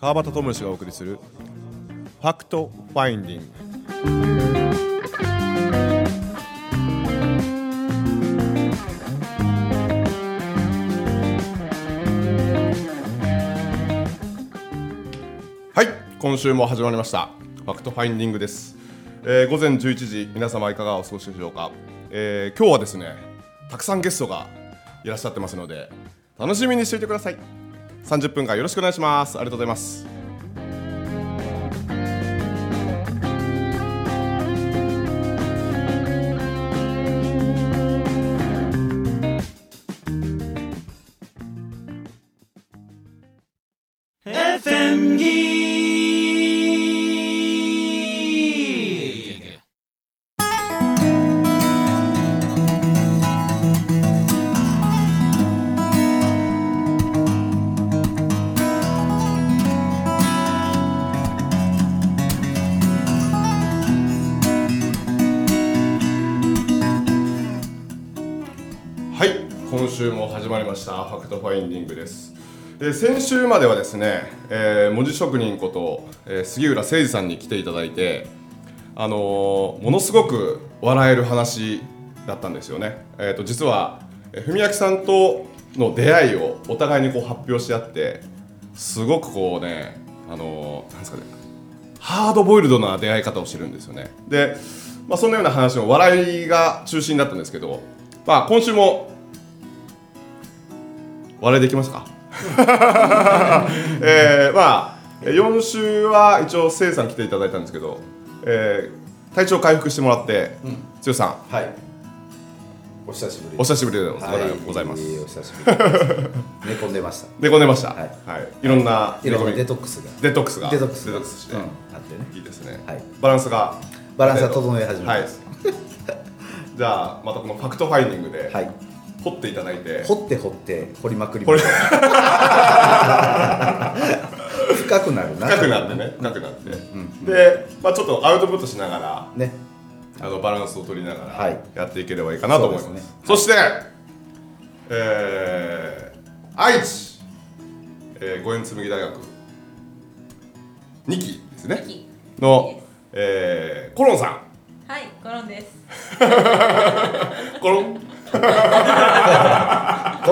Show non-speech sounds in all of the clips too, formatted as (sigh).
川端知義がお送りする FactFinding。はい今週も始まりました。 FactFinding です、えー午前11時皆様いかがお過ごしでしょうか、えー今日はですねたくさんゲストがいらっしゃってますので楽しみにしていてください。30分間よろしくお願いします。ありがとうございます。はいで先週まではですね、えー文字職人こと、えー杉浦誠二さんに来ていただいてあのーものすごく笑える話だったんですよね。えっ、と実は文明さんとの出会いをお互いにこう発表し合ってすごくこうねあのーなんですかねハードボイルドな出会い方をしてるんですよね。で、まあ、そんなような話の笑いが中心だったんですけど、まあ、今週も笑いできますか？(laughs) えー、まあ4週は一応せいさん来ていただいたんですけど、えー体調回復してもらって、剛さん。はい。お久しぶり。お久しぶりでございはい。ございます、お久しぶり。寝込んでました。寝込んでました、ははい。いい、ろんない。ろんなデデトックスが。デトックスが。デトックス。デトックスして、うん、あってね。いいですね、はい。バランスが。バランスが整え始めはい。ます。じゃあまたこのファクトファインディングで、はい。掘っていただいて。掘って掘って掘りまくりま。(laughs) 深くなるな。深くなってね深くなって、で、まあ、ちょっとアウトプットしながらね。あのバランスを取りながらはい。やっていければいいかなと思います,、そうですね。そして、えー愛知、えー、五円紬大学2期ですね。の、えー、コロンさん。はい、コロンです。(laughs) コロン？コ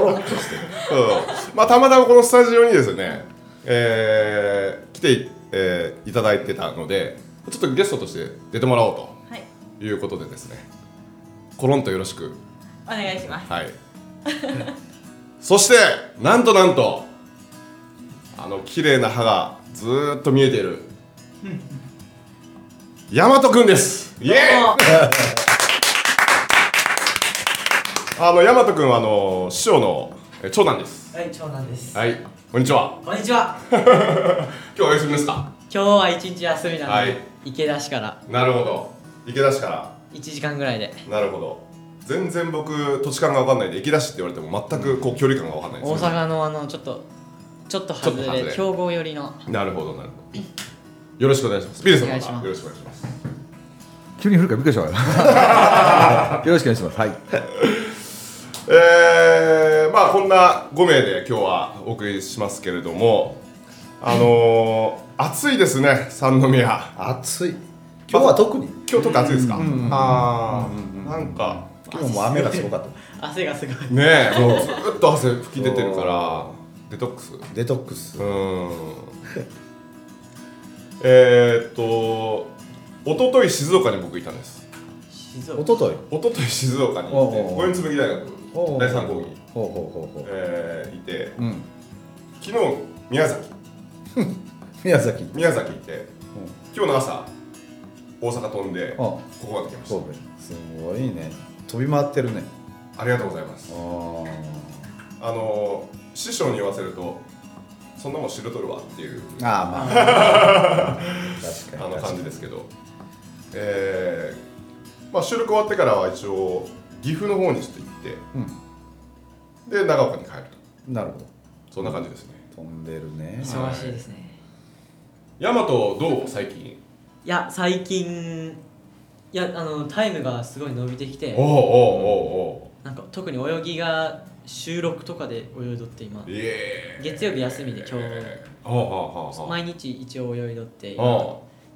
ロッとしてる。うん。まあたまたまこのスタジオにですね、えー来て、えーいただいてたのでちょっとゲストとして出てもらおうとはい、いうことでですねコロンとよろしく。お願いします。はい。そしてなんとなんとあの綺麗な歯がずーっと見えている大和くんです。イエーイあの大和くんはあの師匠のえ長男です。はい、長男です。はい。こんにちは。こんにちは。(laughs) 今日はお休みですか？今日は一日休みなので、はい。池田市から。なるほど。池田市から。1時間ぐらいで、なるほど。全然僕土地勘が分かんないで池田市って言われても全くこう距離感が分かんないです大阪のあのちょっとちょっと外れちょっと外れ。兵庫寄りの。なるほどなるほど。よろしくお願いします。ビルさんお願いします。よろしくお願いします。急に降るからびっくりしたわよ (laughs) ろしくお願いします。はいえー、まあこんな5名で今日はお送りしますけれどもあのー、暑いですね三宮暑い。今日は特に？今日とか暑いですか、んああなんか今日も雨がすごかった。汗がすごい。ねえもうずっと汗吹き出てるからデトックスデトックスう。ー (laughs) んえーっと一昨日静岡に僕いたんです静岡一昨日。一昨日静岡に行って五円紬大学第三講義、ほうほうほうほう。えーいてうん。昨日宮崎 (laughs) 宮崎。宮崎行って今日の朝大阪飛んであここまで来まし神戸。すごいね。飛び回ってるね。たありがとうございますああのー師匠に言わせるとそんなもん知るとるわっていうあ。まあ。(laughs) 確かに。あの感じですけどえーまあ収録終わってからは一応岐阜の方にちょっと行って。うん。で長岡に帰ると。なるほど。そんな感じですね。飛んでるね。忙しいですね。大和どう？最近。いや最近いやあのタイムがすごい伸びてきて。おうおうおうおなんか特に泳ぎが収録とかで泳いどって今。月曜日休みで今日。はあはあはあはあ。毎日一応泳いどって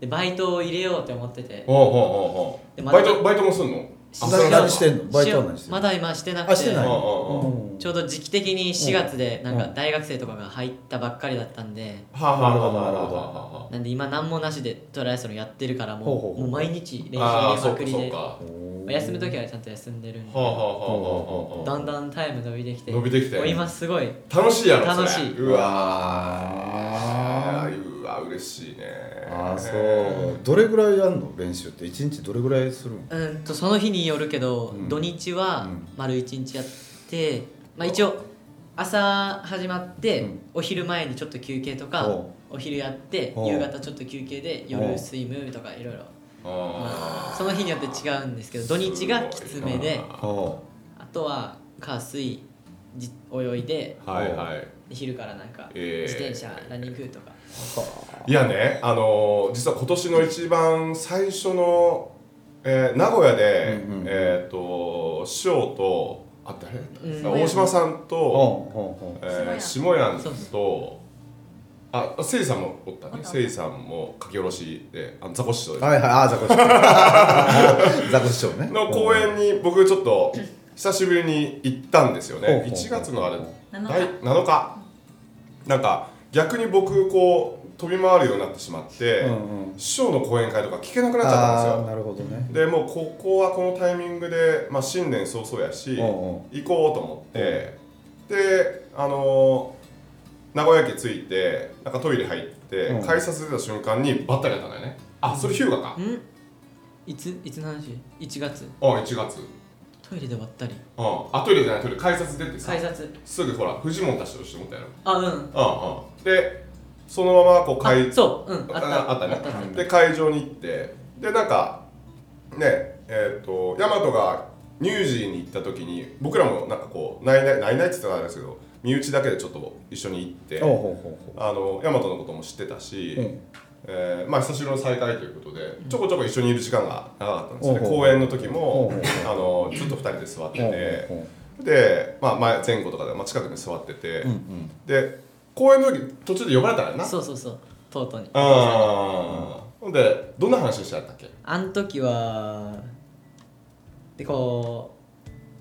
でバイトを入れようって思ってて。バイトバイトもすんの？あしてんの？バイトは何してんの？まだ今してなくあしてない。てああ。あちょうど時期的に4月でなんかうん大学生とかが入ったばっかりだったんで。あはあはあはあはあ。なるほどはなんで今何もなしでトライアスロンやってるからもほうもう毎日練習入れまくりで休む時はちゃんと休んでるんで。あはあはあはあ。はあだんだんタイム伸びてきて伸びてきて。今すごい。楽しいやろそれ。楽しい。うわー。うわ嬉しいねああそう。どれぐらいやんの練習って？一日どれぐらいするんうんとその日によるけど、うん。土日はうん。丸一日やって、まあ、一応朝始まって、うん。お昼前にちょっと休憩とかほお昼やって夕方ちょっと休憩で夜スイムとかいろいろ。あその日によって違うんですけど土日がきつめでほあとは火水じ泳いでーはいはい。で昼からなんかえー。自転車、ランニングとかいやねあのー実は今年の一番最初の、えー名古屋で、うんうんえっ、と師匠とあ誰、うん。大島さんうと、ほうほうほえー、下屋とあ誠司さんもおったね。誠司さんも書き下ろしであのザコシショウ。はいはい。ああザコシショウ。(laughs) ザコシショウね。の公演に僕ちょっと久しぶりに行ったんですよね。ほうほう1月のあれ7日。第7日。なんか逆に僕こう飛び回るようになってしまって、うんうん。師匠の講演会とか聞けなくなっちゃったんですよ。なるほどね。でもうここはこのタイミングで、まあ、新年早々やしうんうん。行こうと思ってであのー名古屋駅着いてなんかトイレ入って、うん。改札出た瞬間にばったりやったんだよね。あそれ日向か。ん？いついつの話 ?1 月。あ1月トイレで割ったり。うん。あトイレじゃないトイレ。改札出てさ。改札。すぐほらフジモンたちとして思ったやろあうん。うんうん。でそのままこう会あそう。うん。あった。ああったね。あった。で会場に行って。でなんかねえっ、と大和がニュージーに行った時に僕らもなんかこうないないないないって言ったらあれですけど身内だけでちょっと一緒に行ってほうほうほうほあの大和のことも知ってたし、うんえーまあ久しぶりの再会ということでちょこちょこ一緒にいる時間が長かったんですよね。ほう公演の時もあのずっと二人で座ってて。で、まあ、前前後とかで、まあ、近くに座ってて、うんうん。で公演の時途中で呼ばれたらな。そうそうそう。とうとうに。ああほんでどんな話してたっけ？あん時はでこ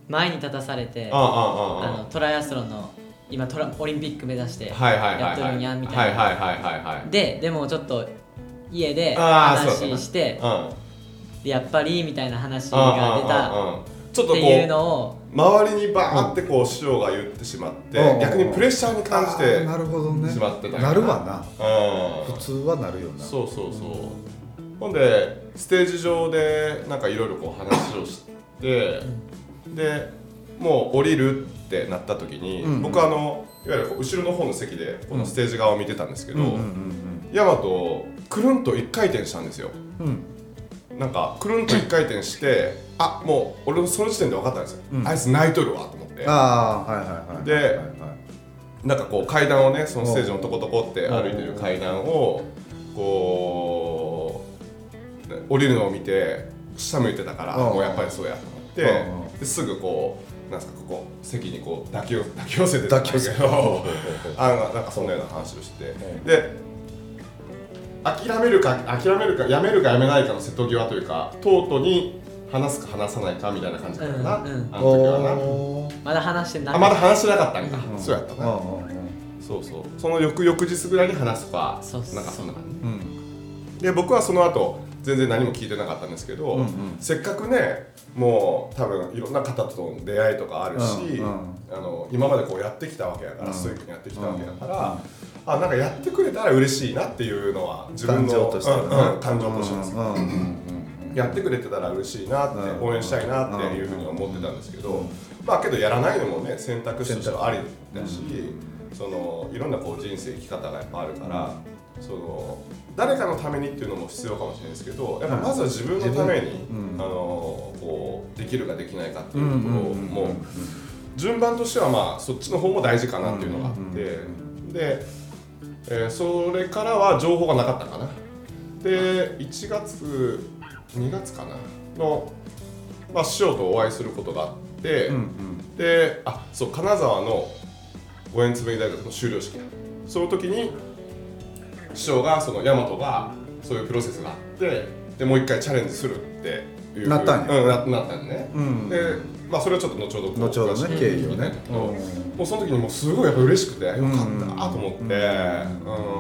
う前に立たされてあのトライアスロンの今トラオリンピック目指してやっとるんやみたいな。はいはいはいはいはい。ででもちょっと家で話してうん。でやっぱりみたいな話が出たちょっとこっていううのを周りにバーってこう師匠が言ってしまってうん。逆にプレッシャーに感じあてーなるほどね。しまってたなるわな。うん。普通はなるよな。そうそうそう。ほんでステージ上でなんかいろいろこう話をしてでもう降りるってなった時に、うんうん僕あのいわゆる後ろの方の席でこのステージ側を見てたんですけど、ヤマトくるんと一回転したんですよ。うん。うんなんかくるんと一回転してあもう俺もその時点で分かったんですよ、うんあいつ泣いとるわと思って。ああはいはいはいではいはい。なんかこう階段をねそのステージのとことこって歩いてる階段をこう降りるのを見て下向いてたからうんもうやっぱりそうやと思ってすぐこうなんすかここ席にこう抱き寄抱き寄せて抱き寄せけど (laughs) あのなんかそんなような話をして。んで諦めるか諦めるかやめるかやめないかの瀬戸際というかとうとうに話すか話さないかみたいな感じだったな、うんうん。あの時はな。まだ話してなあまだ話してなかったんか、うん。そうやったな、うんうんそうそう。その翌々日ぐらいに話すかそうそうなんかそんな感うん。じで僕はその後全然何も聞いてなかったんですけど、うんうん。せっかくねもう多分いろんな方との出会いとかあるし、うんうんあの今までこうやってきたわけやから、うん。ストイックにやってきたわけやから、あなんかやってくれたら嬉しいなっていうのは自分感の感情としてです、うんうんうんうん。やってくれてたら嬉しいなって、うん応援したいなっていうふうに思ってたんですけど、うんまあけどやらないのもね選択肢としてはありだし、そのいろんなこう人生生き方がやっぱあるから、その誰かのためにっていうのも必要かもしれないですけどやっぱまずは自分のために、うんあのこうできるかできないかってういうんところも順番としてはまあそっちの方も大事かなっていうのがあって、で、えーそれからは情報がなかったかな。で1月2月かな。の、まあ、師匠とお会いすることがあって、うんうん。であそう金沢の五円紬大学の修了式。その時に師匠がその大和がそういうプロセスがあってでもう一回チャレンジするっていう。なったんや。うんななったんね、うん。でまあそれはちょっと後ほど後ほどね経緯をね。うん。もうその時にもうすごいやっぱ嬉しくてよかったと思って、うん。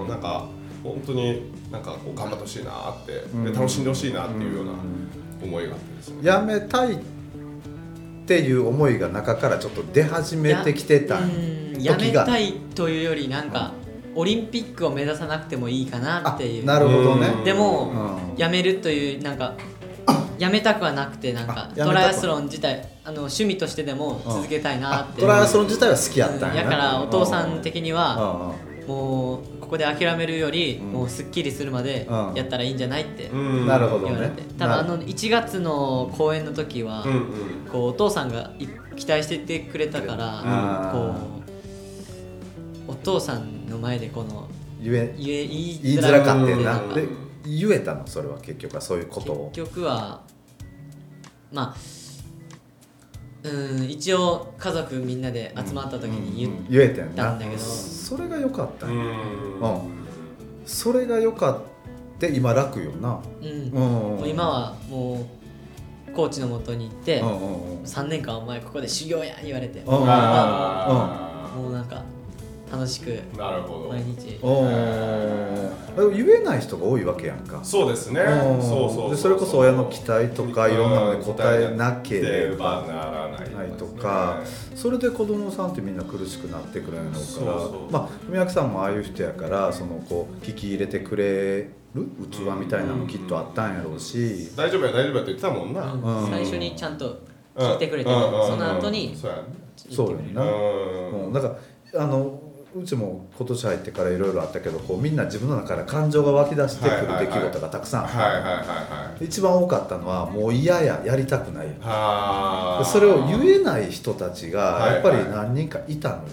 なんか本当になんかこう頑張ってほしいなって、で楽しんでほしいなっていうような思いがあってですね、やめたいっていう思いが中からちょっと出始めてきてたうん。やめ時がたいというよりなんかオリンピックを目指さなくてもいいかなあっていう。なるほどね。うん。でも、うん。やめるというなんかやめたくはなくてなんかトライアスロン自体あの趣味としてでも続けたいなってトライアスロン自体は好きやったんやうん。やからお父さん的にはうもうここで諦めるよりうん。もうすっきりするまでうん。やったらいいんじゃないってうん。なるほど言われてただあの1月の公演の時はうんうん。こうお父さんがい期待しててくれたからこうお父さんの前でこの言え言え言い言いづらかってんうんなで言えたのそれは結局はそういうことを。結局はまあうん一応家族みんなで集まった時に言っ言えたん。なたんだけど。それが良かった。んやうん。うん。それが良かって今楽よな。うん。うん。もう今はもうコーチのもとに行ってうんうんうん。3年間お前ここで修行や言われて。うんあもうなんか楽しくーなるほど。毎日。おー。言えない人が多いわけやんか。そうですね。うんそうそう。でそれこそ親の期待とかいろんなので答えなければ。ならないとかそれで子供さんってみんな苦しくなってくるんやろうからまあ文明さんもああいう人やからそのこう聞き入れてくれる器みたいなのきっとあったんやろうし。大丈夫や大丈夫やって言ってたもんな、うん。うん。最初にちゃんと聞いてくれてうん。うん。うんその後にそうやねそうやんな、うん。うん、だからあのうちも今年入ってからいろいろあったけどこうみんな自分の中から感情が湧き出してくる出来事がたくさんあった、はいはいはいはい一番多かったのはもう嫌ややりたくない。それを言えない人たちがはいやっぱり何人かいたのよね、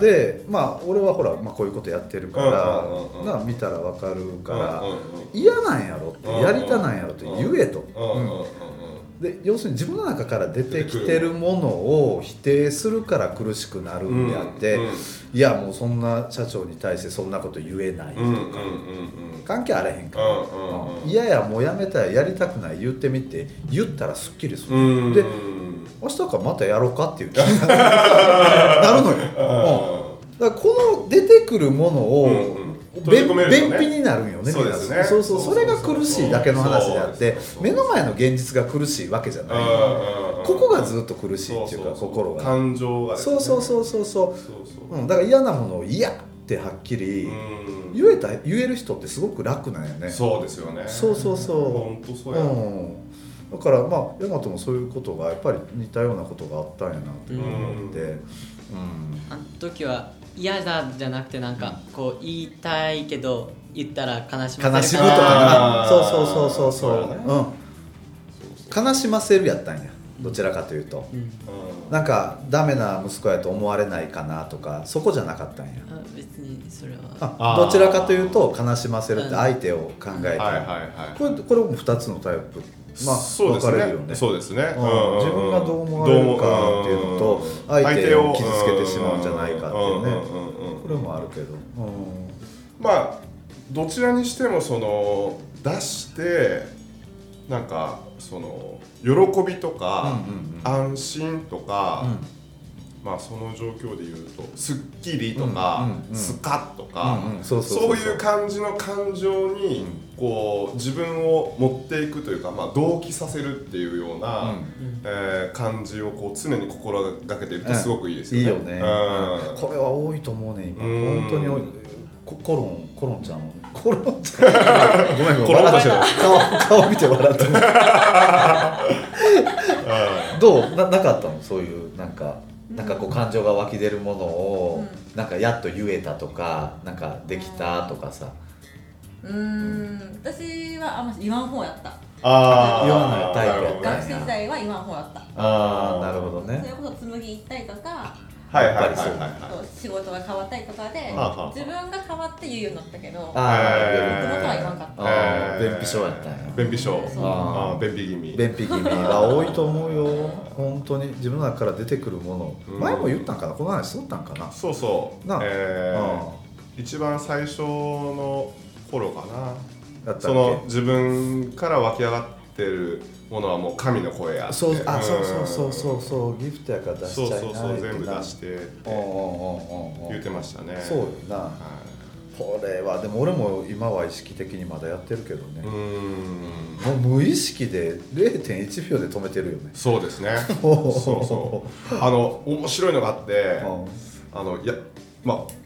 でまあ俺はほら、まあ、こういうことやってるから、な見たらわかるから、嫌なんやろって、やりたなんやろって言えと、で要するに自分の中から出てきてるものを否定するから苦しくなるんであって、うんうんいやもうそんな社長に対してそんなこと言えないとか、うんうんうんうん関係あれへんから、うんうんうんいやいやもうやめたらやりたくない言ってみて言ったらすっきりする、うんで明日からまたやろうかっていう気に (laughs) なるのよ、うん。だからこの出てくるものを、便秘になるんよねそうですね。そうそうそう。そうそれが苦しいだけの話であってそうそうそう目の前の現実が苦しいわけじゃない。ここがずっと苦しいっていうか心が。感情がそうそうそうそうそう。そうそうう。ん、だから嫌なものを嫌ってはっきりうん。言えた言える人ってすごく楽なんよね。そうですよね。そうそうそう。本当そうや。うん、だからまあ大和もそういうことがやっぱり似たようなことがあったんやなって思って、うん。あの時は嫌だじゃなくてなんかこう言いたいけど言ったら悲しませる悲しむとか。なそうそうそうそう。そうそうやねうん、悲しませるやったんや。どちらかというと、うん。なんかダメな息子やと思われないかなとかそこじゃなかったんや。あ別にそれは。ああー。どちらかというと悲しませるって相手を考えて、はいはいはい。これこれも2つのタイプまあそうですね。ね。そうですね。うん。うん。うん自分がどう思われるかっていうのとうん。相手を傷つけてしまうんじゃないかっていうね。んんんうん。これもあるけど、まあどちらにしてもその出してなんかその喜びとか、安心とか、まあその状況で言うとすっきりとか、うんうんうん。スカッとか、そういう感じの感情にこう自分を持っていくというか、まあ、同期させるっていうような、うん。えー感じをこう常に心がけているとすごくいいですよね。いいよね、うん。これは多いと思うね今。うん。本当に多い。ココロンコロンちゃん。コロンちゃん。ごめんごめん。顔顔見て笑って。る (laughs) どう？ななかったの？そういうなんかなんかこう感情が湧き出るものを、なんかやっと言えたとかなんかできたとかさうーん。私はあんま言わん方やった。あー。言わないタイプ学生時代は言わん方やった。ああなるほどそれねこそ紬行ったりとかはいはいはい仕事が変わったりとかで自分が変わって言うようになったけどあえ元々は言わんかった。あえー便秘症やったんや。便秘症。そう。あー便秘気味。便秘気味が多いと思うよ。本当に。自分の中から出てくるもの、うん。前も言ったんかな？この話しとったんかな？そうそう。なえ一番最初の頃かな。だったっけ？その自分から湧き上がってるものはもう神の声やそうあ、んそうそうそうそうそうギフトやから出そうしちゃいないそうそう全部な出して。って言ってましたね。そうよな。はこれはでも俺も今は意識的にまだやってるけどね。もう無意識で0.1秒で止めてるよね。そうですね。(laughs) おそうそう。あの面白いのがあってうん。あのやまあ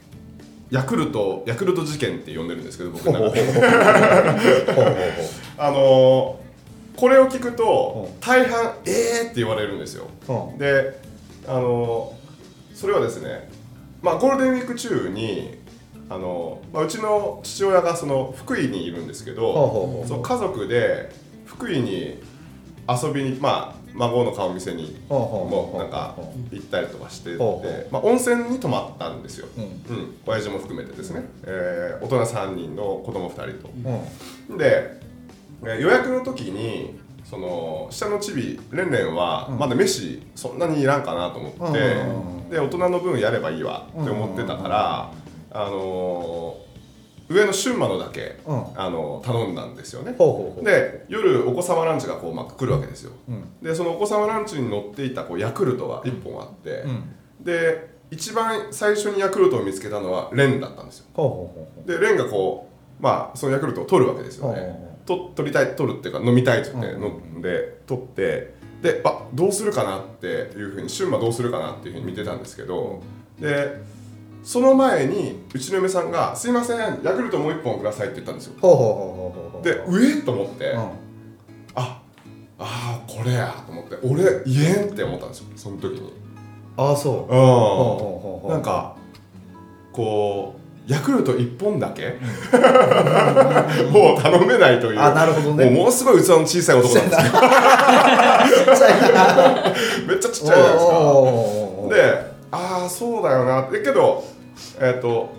ヤクルトヤクルト事件って呼んでるんですけど僕の中で。あのこれを聞くとう。大半「えー!」って言われるんですよ。う。んであのそれはですねまあゴールデンウィーク中にあの、まあ、うちの父親がその福井にいるんですけどその家族で福井に遊びにまあ孫の顔見せにもうなんか行ったりとかしててまあ、温泉に泊まったんですよ、うん。うん、親父も含めてですね、えー大人3人の子供2人と。うん。でえー予約の時にその下のチビレンレンはまだ飯そんなにいらんかなと思って、で大人の分やればいいわって思ってたから、あのー上の春馬のだけ、うん。あの頼んだんですよね。で夜お子様ランチがこう、まあ、来るわけですよ。うん。でそのお子様ランチに乗っていたこうヤクルトが1本あって、うん。で一番最初にヤクルトを見つけたのはレンだったんですよ。でレンがこうまあそのヤクルトを取るわけですよね。と取りたい取るっていうか飲みたいって言ってうん。飲んで取ってであどうするかなっていうふうに春馬どうするかなっていうふうに見てたんですけどでその前にうちの嫁さんが「すいませんヤクルトもう一本ください」って言ったんですよ。ほうほうほうほうほうで上と思って、うん。ああーこれやと思って俺言えんって思ったんですよその時に。ああそう。うほうほうほうほう。なんかこうヤクルト1本だけ (laughs) もう頼めないという。あなるほどね。もうものすごい器の小さい男なんですよ。(laughs) ちっちゃいな。(laughs) めっちゃちっちゃいじゃないですか。おーでああそうだよな。ってけどえっ、と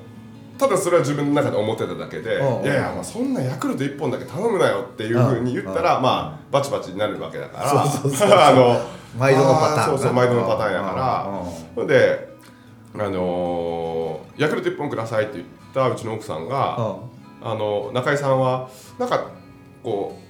ただそれは自分の中で思ってただけでいやいや、まあ、そんなヤクルト1本だけ頼むなよっていうふうに言ったらまあバチバチになるわけだから。そうそうそう (laughs) あの毎度のパターンそうそう毎度のパターンやから。であのーヤクルト1本くださいって言ったうちの奥さんが、あの中井さんはなんかこう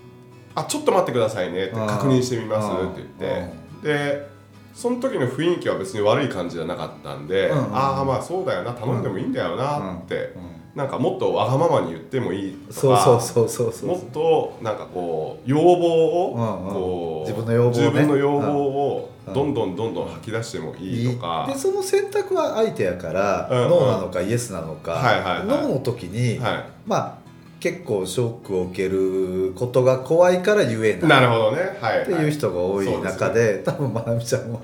「あちょっと待ってくださいね」ってうん確認してみますって言って。でその時の雰囲気は別に悪い感じじゃなかったんで、うんうんああまあそうだよな頼んでもいいんだよなって、うんなんかもっとわがままに言ってもいいとそうかそうそうそうそう。もっとなんかこう要望を、うんうん。こう自分の要望をね。自分の要望をうん。どんどんどんどん吐き出してもいいとか、でその選択は相手やから、うんうん。ノーなのかイエスなのか、はいはいはい。ノーの時に、はまあ結構ショックを受けることが怖いから言えい、ない。なるほどね。はい、っていう人が多い中で,、多分まなみちゃんは。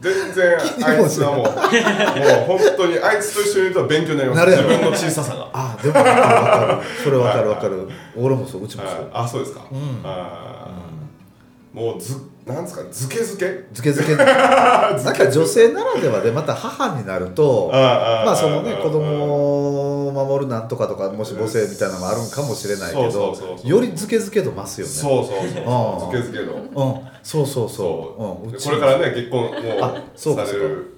全然あいつはもうもう本当にあいつと一緒にいると勉強になります。自分の小ささが。あでも分かる分かる。それ分かる分かる。俺もそううちもそう。ああそうですか、うん。あー。もうずなんですか？ずけずけずけずけなんか女性ならではでまた母になるとあまあそのねあ子供を守るなんとかとかもし母性みたいなのもあるんかもしれないけそうそどうそうそう。よりずけずけ度増すよね。そうそうそう。ずけずけの。うん。そうそうそそう。う、うん、これからね結婚もあそうかされる。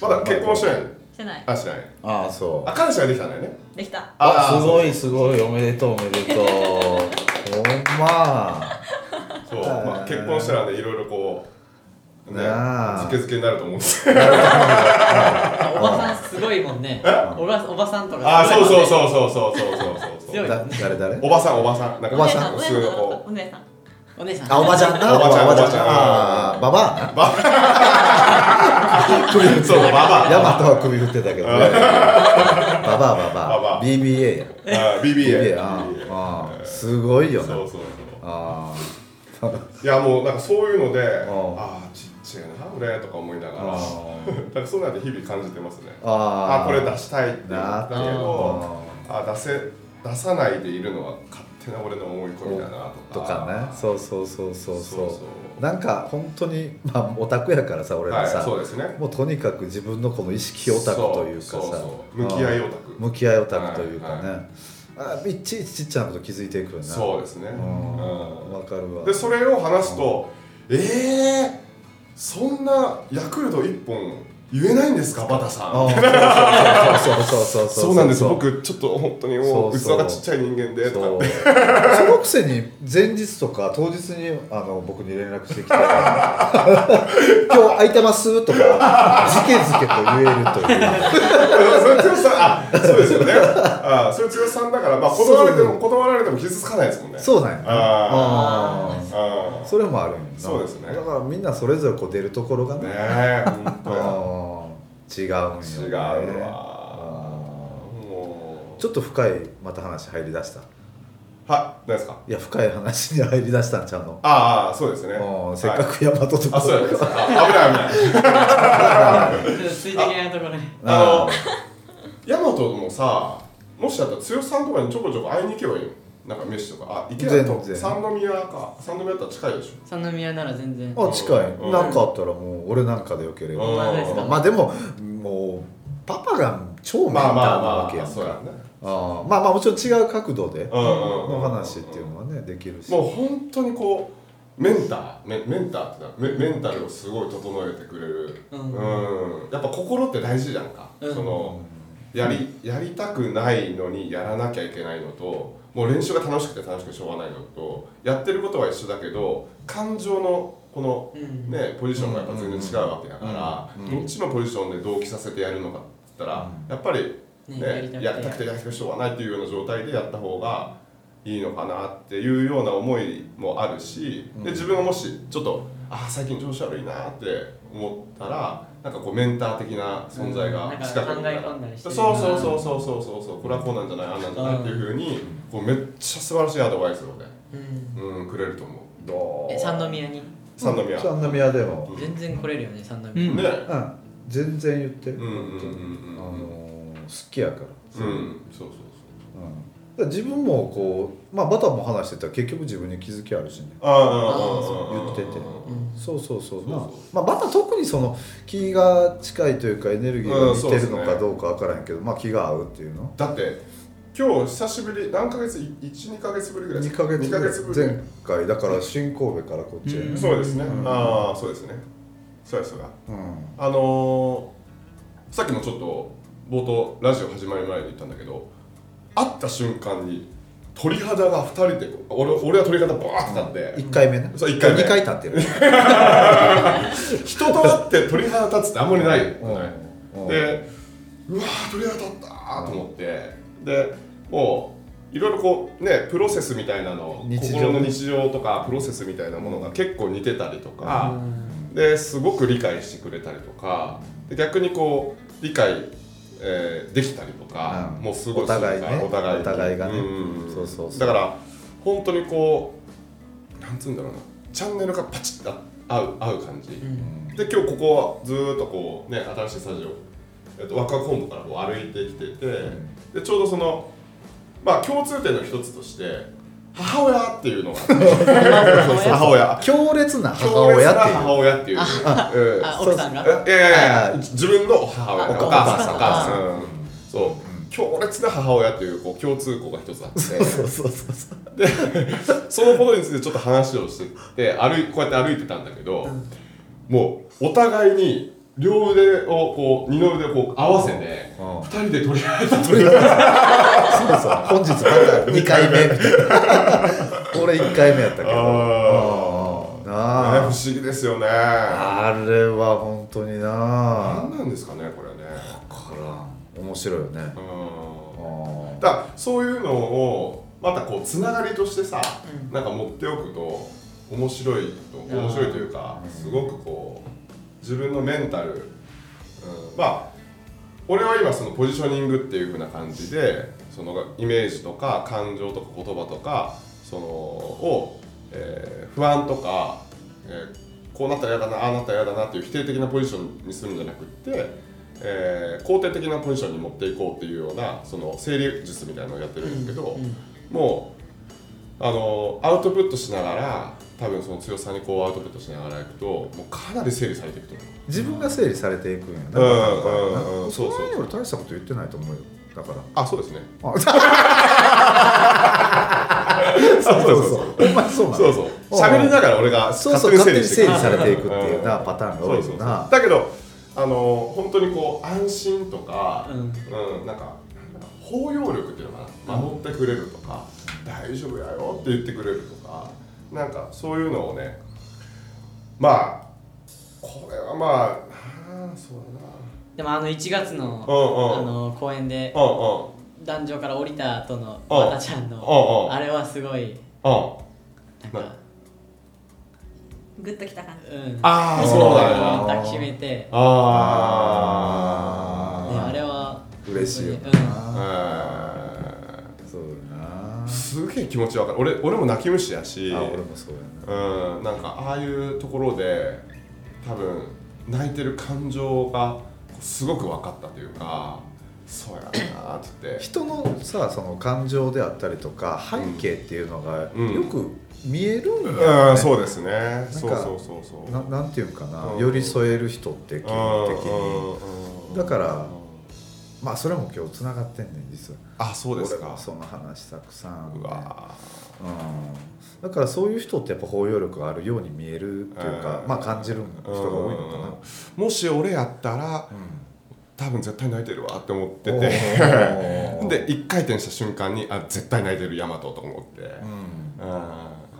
まだ結婚してない？してない。あしない。ああそう。あ彼氏ができたんだよね。できた。あすごいそすごい。おめでとうおめでとう。(laughs) ほんま。うそう、まあ、結婚したらねいろいろこうねなあずけずけになると思うんですよおばさんすごいもんね。おばおばさんとか。あーそうそううそうそうそうそうそう。誰誰？おばさんおばさん。なんかおばさん。普通のこお姉さん。お姉さん。あおばちゃんな？おばちゃんおばちゃん。おばちゃん。あーババア？なうそうババア。ヤマトは首振ってたけどね。ババアババババア。ア BBA やあー BBA あすごいよなそうそうそう。あいやもうなんかそういうのでん。ああちっちゃいな俺とか思いながら。あなんかそうなんて日々感じてますね。ー。ああこれ出したいって言なったけどあ出せ出さないでいるのは勝手な俺の思い込みだなとか。とかね。そうそうそうそうそう。なんか本当にまあオタクやからさ俺はいらさ、そうですね。もうとにかく自分のこの意識オタクというかさ。そうそうそう。向き合いオタク。うん。向き合いオタクというかね、はいあいちいちちっちゃなこと気づいていくよね。そうですね。うん。うん。わかるわ。でそれを話すと「えー、そんなヤクルト1本言えないんですかバタさん」あそうそうそうそうそうそうなんです僕ちょっと本当にもう器がちっちゃい人間でとかそのくせに前日とか当日にあの僕に連絡してきて「(laughs) 今日空いてます?」とかじけずけと言えるという。それ剛さんあそうですよね。あそれ剛さんだからまあ断られても断られても傷つかないですもんね。そうなんや。ああそれもあるそうですね。だからみんなそれぞれこう出るところがね。ねえ本当 (laughs) 違うんよね。違うわ。あもーちょっと深いまた話入りだした？うはい何ですか？いや深い話に入りだしたんちゃうの？ああそうですね。うんせっかはいく大和とかあそうやねあ危ない危ない。ちょっと水的なところね。あのヤマトもさもしだったら剛さんとかにちょこちょこ会いに行けばいいよなんか飯とか。あ池田と全然。三宮か。三宮だったら近いでし三宮なら全然。あ近い。うん。何かあったらもう俺なんかでよければ。うん。まあですかまあでももうパパが超メンターなょまあまあまあわけやんかそうやね。あーまあまあもちろん違う角度での話っていうのはねできるし。もう本当にこうメンター。メメンターってなメメンタルをすごい整えてくれる。ううんん、やっぱ心って大事じゃんか、うん。そのやりやりたくないのにやらなきゃいけないのともう練習が楽しくて楽しくてしょうがないのとやってることは一緒だけど感情のこのうん。ねポジションがやっぱ全然違うわけだから、うん。どっちのポジションで同期させてやるのかって言ったら、やっぱりねねやりたくて。やりたくてしょうがないっていうような状態でやった方がいいのかなっていうような思いもあるし、で自分がもしちょっとあー最近調子悪いなって思ったらなんかこうメンター的な存在が近くにうんそうそうそうそうそうそうそう。これはこうなんじゃないああなんじゃない。っていうふうにこうめっちゃ素晴らしいアドバイスをね、うん。うん、くれると思う。どう？え三宮に？三宮、三宮でも全然来れるよね三ね宮。うん。全然言ってる。うんうんうんうんあのー好きやから。うん。そうそうう。ん。だから自分もこうまあバターも話してたら結局自分に気づきあるしね。言ってて。うん。そうそうそう。そうまあバター特にその気が近いというかエネルギーが似てるのかどうかわからへんけど、まあ気が合うっていうの。だって今日久しぶり何ヶ月？12ヶ月ぶりぐらい2ヶ月二ヶ月ぶり。前回。だから新神戸からこっちへ、うん。そうですね、うん。ああそうですね。そうですそうだうん。あのー、さっきもちょっと冒頭ラジオ始まる前に言ったんだけど会った瞬間に鳥肌が2人で俺俺は鳥肌バーって立って、1回目ね。そう一回目。2回立ってる。人と会って鳥肌立つってあんまりない。よね、うん。でうわー鳥肌立ったと思って。でもういろいろこうねプロセスみたいなの日常。心の日常とかプロセスみたいなものが結構似てたりとか、ですごく理解してくれたりとか。で逆にこう理解、えーできたりとか、うん。もうすごいお互いね。お互いに。お互いがね。ん。そうそうそう。だから本当にこうなんつうんだろうな。チャンネルがパチッと合う合う感じ、うん。で今日ここはずーっとこうね新しいスタジオ、えっと、ワクワク本部からこう歩いてきてて、でちょうどそのまあ共通点の一つとして母親っていうのが。母親。強烈な母親っていう。母親っていう。奥さんが？いやいやいや。あ自分の母親。おお母さん。おお母さん。そう。強烈な母親っていうこう共通項が一つあって。そうそうそうそう。でそのことについてちょっと話をしてて歩いこうやって歩いてたんだけど、もうお互いに両腕をこう二の腕をこう合わせてうん。二人で取り合えたという。そうそう。本日また2回目みたいな俺1回目やったけど。ああ不思議ですよね。あれは本当にな。何なんですかねこれね。からん。面白いよね。うん。あだからそういうのをまたこうつながりとしてさ、うん。なんか持っておくと面白いと面白いというかすごくこう自分のメンタル、うん、まあ俺は今そのポジショニングっていう風な感じでそのイメージとか感情とか言葉とかそのを、えー不安とか、えーこうなったら嫌だなああなったら嫌だなっていう否定的なポジションにするんじゃなくって、えー肯定的なポジションに持っていこうっていうようなその整理術みたいなのをやってるんだけど、うんもうあのアウトプットしながら多分その強さにこうアウトプットしながらいくともうかなり整理されていくと思う。自分が整理されていくんやな,、うんなんかうんうんそうそう俺大したこと言ってないと思うよ。だから。あそうですね。あ (laughs) そうそうそう。まにそうそうそう。喋りながら俺がそうそう勝手に整理されていくっていうなパターンが多いな。だけどあの本当にこう安心とか、うん。うん、なんか包容力っていうのかな。守ってくれるとか、大丈夫やよって言ってくれるとかなんかそういうのをねまあこれはまあああそうでもあの1月のだなうんうん。あの公演でうんうん。壇上から降りた後のうん。わたちゃんうんうん。のあれはすごいうん。なんかグッときた感じ。うん。ああそそううだよ抱きしめて。であああれは嬉しいようんすげえ気持ちわかる。俺俺も泣き虫やし。あ俺もそうやな。うんなんかああいうところで多分泣いてる感情がすごく分かったというかそうやなっつって。人のさその感情であったりとか背景っていうのがうん。よく見えるんだよね、うんそうですね。そうかそうそうそうななんていうんかな、うん。寄り添える人って基本的に、うん。だからまあそれも今日つながってんねん実は。あそうですか。俺もその話たくさん、ねうわうん、だからそういう人ってやっぱ包容力があるように見えるっていうか、うん。まあ感じる人が多いのかな、うん。もし俺やったらうん多分絶対泣いてるわって思っておてー。(laughs) で一回転した瞬間にあ絶対泣いてるヤマトと思って、うん。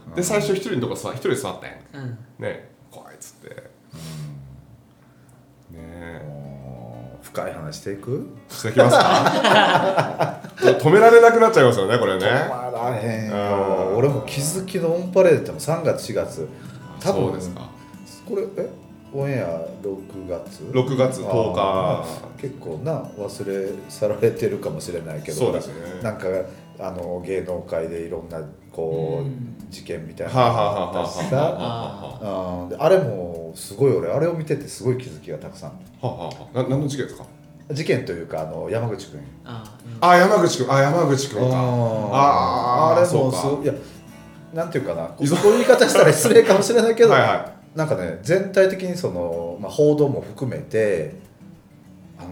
うん。で最初一人のとこさ一人で座ったん。やんうん。ね怖いっつって。ねえ。おー深い話していく？してきますか？(laughs) 止められなくなっちゃいますよねこれね。止まらへんうん。よ俺も気づきのオンパレードっても3月4月。多分ですか。これえ？オンエア6月？6月10日。結構な忘れ去られてるかもしれないけど。そうですね。なんかあの芸能界でいろんなこう、うん。事件みたいな。のがあったしさはあ。れもすごい俺あれを見ててすごい気づきがたくさん。あはあはあ。な何の事件ですか？事件というかあの山口君ああ山口君あ山口君か。あー。あれそうかもすごいいやなんていうかなこういう言い方したら失礼かもしれないけどはいはなんかね全体的にその、まあ、報道も含めて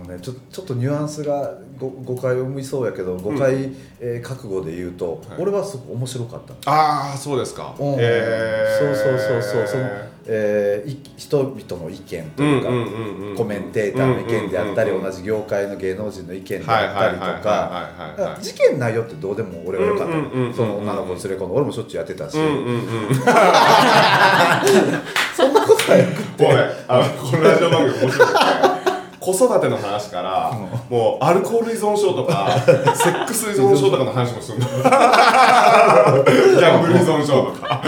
ねちょちょっとニュアンスがご誤解を生みそうやけど誤解、えー覚悟で言うと、はい。俺はすごく面白かった。ああそうですか。うん。えー。そうそうそうそう。その、えーい人々の意見というか、うんうんうんうんコメンテーターの意見であったり、うんうんうん同じ業界の芸能人の意見ではいあったりとか事件内容ってどうでも俺はよかったうんうんその女の子に連れ込んで俺もしょっちゅうやってたし、うんうんうん (laughs) そんなことはよくごめん。あのこのラジオ番組面白くて子育ての話から、もうアルコール依存症とか (laughs) セックス依存症とかの話もするの。(laughs) ギャンブル依存症とか。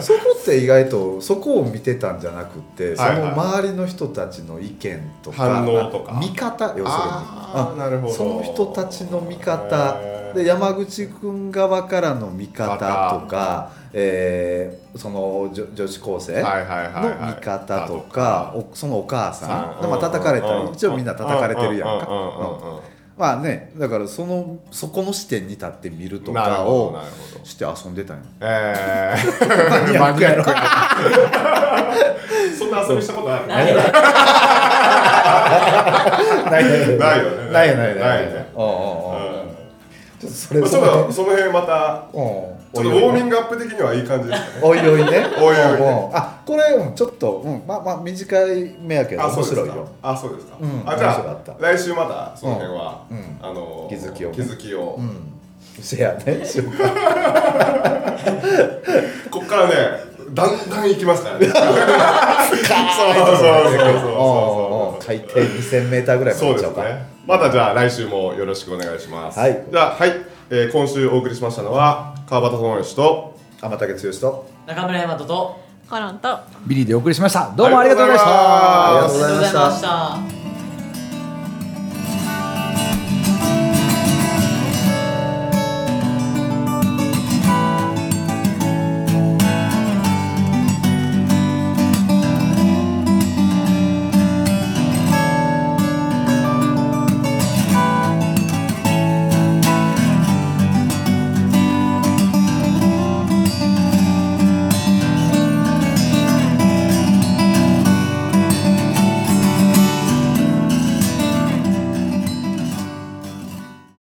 そこって意外とそこを見てたんじゃなくて、その周りの人たちの意見とか反応とか。見方要するに。あーなるほど。その人たちの見方。で山口君側からの見方とか、えーその女女子高生のはいはいはいはい。見方とかおそのお母さんうん。まあ叩かれたうん。り一応みんな叩かれてるやんか。まあねだからそのそこの視点に立って見るとかをして遊んでたんよえー、(laughs) マニアック (laughs) そんな遊びしたことあるないないない (laughs) ないよね。ないよないよないないね。その辺またうんちょっとウォーミングアップ的にはいい感じですね。おいおいね。おいおいね。うんあこれうんちょっとうん。まあまあ短い目やけど面あそうですか。白いよ。あそうですか、うん。あじゃあ来週またその辺は、うん。うん。あの気づきをね。気づきを、うん。せやね。(laughs) こっからねだんだん行きますからね。(laughs) そうそうそうそう。海底2000メーターぐらいまで行っちゃおうか。ですね。またじゃあ来週もよろしくお願いします。はい。じゃあはい、えー今週お送りしましたのは川端智之と天竹剛と中村大和とコロンとビリーでお送りしました。どうもありがとうございました。ありがとうございました。ありがとうございました